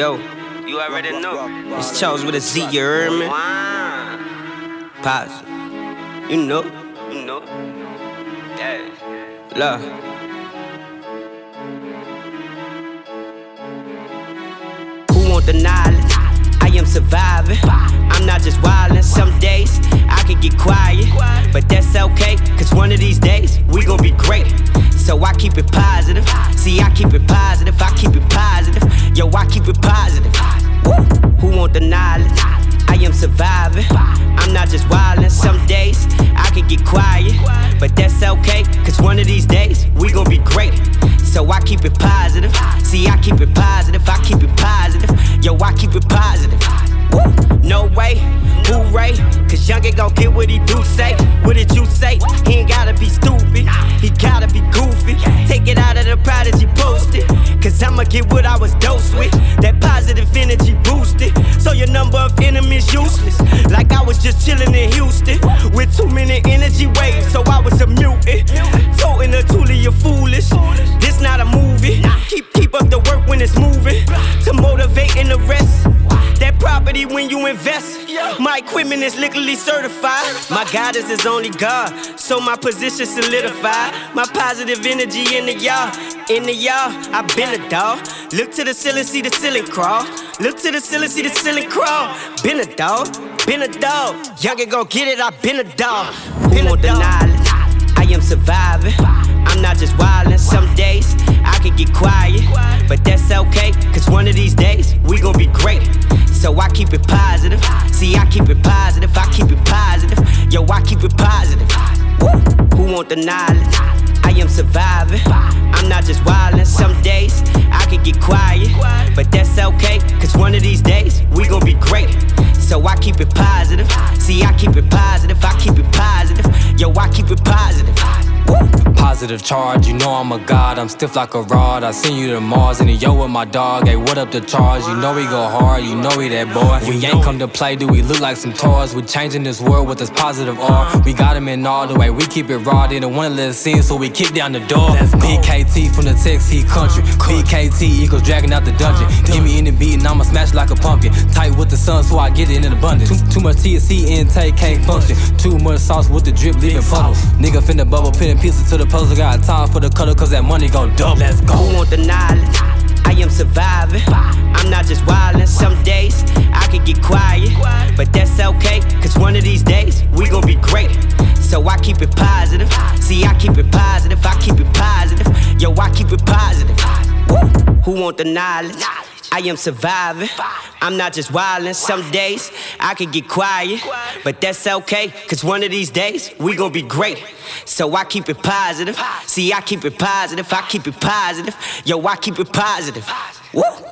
Yo, you already know. It's Charles with a Z, you heard me? Pause. You know, you know. Yeah. Love. Who want the knowledge? I am surviving. I'm not just wildin'. Some days I can get quiet, but that's okay. Cause one of these days we gon' be great. So I keep it positive. See, I keep it positive. I Who the knowledge? I am surviving. I'm not just wildin'. Some days I can get quiet, but that's okay. Cause one of these days we gon' be great. So I keep it positive. See, I keep it positive. I keep it positive. Yo, I keep it positive. Woo. No way, hooray. Cause Youngin gon' get what he do say. What did you say? He ain't gotta be stupid. He gotta be goofy. Take it out of the prodigy posted. Cause I'ma get what I was dosed with. That positive energy number of enemies useless. Like I was just chillin' in Houston. With too many energy waves. So I was a mutant. Toting a toolie, you foolish. This not a movie. Keep keep up the work when it's moving. To motivate and the rest. That property when you invest. My equipment is legally certified. My guidance is only God, so my position solidified. My positive energy in the y'all, in the y'all. I been a dog. Look to the ceiling, see the ceiling crawl. Look to the ceiling, see the ceiling crawl. Been a dog, been a dog. Youngin' gon' get it, I been a dog. Been a dog. I am surviving. I'm not just wildin'. Some days I can get quiet, but that's okay. Cause one of these days we gon' be great. So I keep it positive. See, I keep it positive. I keep it positive. Yo, I keep it positive. Woo. Who want the knowledge? I am surviving. I'm not just wildin'. Some days I can get quiet, but that's one of these days we gon' be great. So I keep it positive. See, I keep it positive. I Positive charge, you know I'm a god, I'm stiff like a rod. I send you to Mars and yo with my dog. Hey, what up the charge? You know we go hard, you know we that boy. We ain't come to play, do we look like some toys? We changing this world with this positive R. We got him in all the way, we keep it raw. They don't wanna let us in, so we kick down the door. BKT from the Texas country. BKT equals dragging out the dungeon. Uh-huh. Give me any beat and I'ma smash like a pumpkin. Tight with the sun, so I get it in abundance. Too, too much THC intake can't function. Too much sauce with the drip, leaving puddles. Nigga finna bubble, pin and pieces to the puzzle. Got time for the cutter, cause that money gon' double. Let's go. Who want the knowledge? I am surviving. I'm not just wildin'. Some days I can get quiet, but that's okay. Cause one of these days we gon' be great. So I keep it positive. See, I keep it positive. I keep it positive. Yo, I keep it positive. Woo. Who want the knowledge? I am surviving. I'm not just wildin'. Some days I can get quiet, but that's okay. Cause one of these days we gon' be great. So I keep it positive. See, I keep it positive. I keep it positive. Yo, I keep it positive. Woo.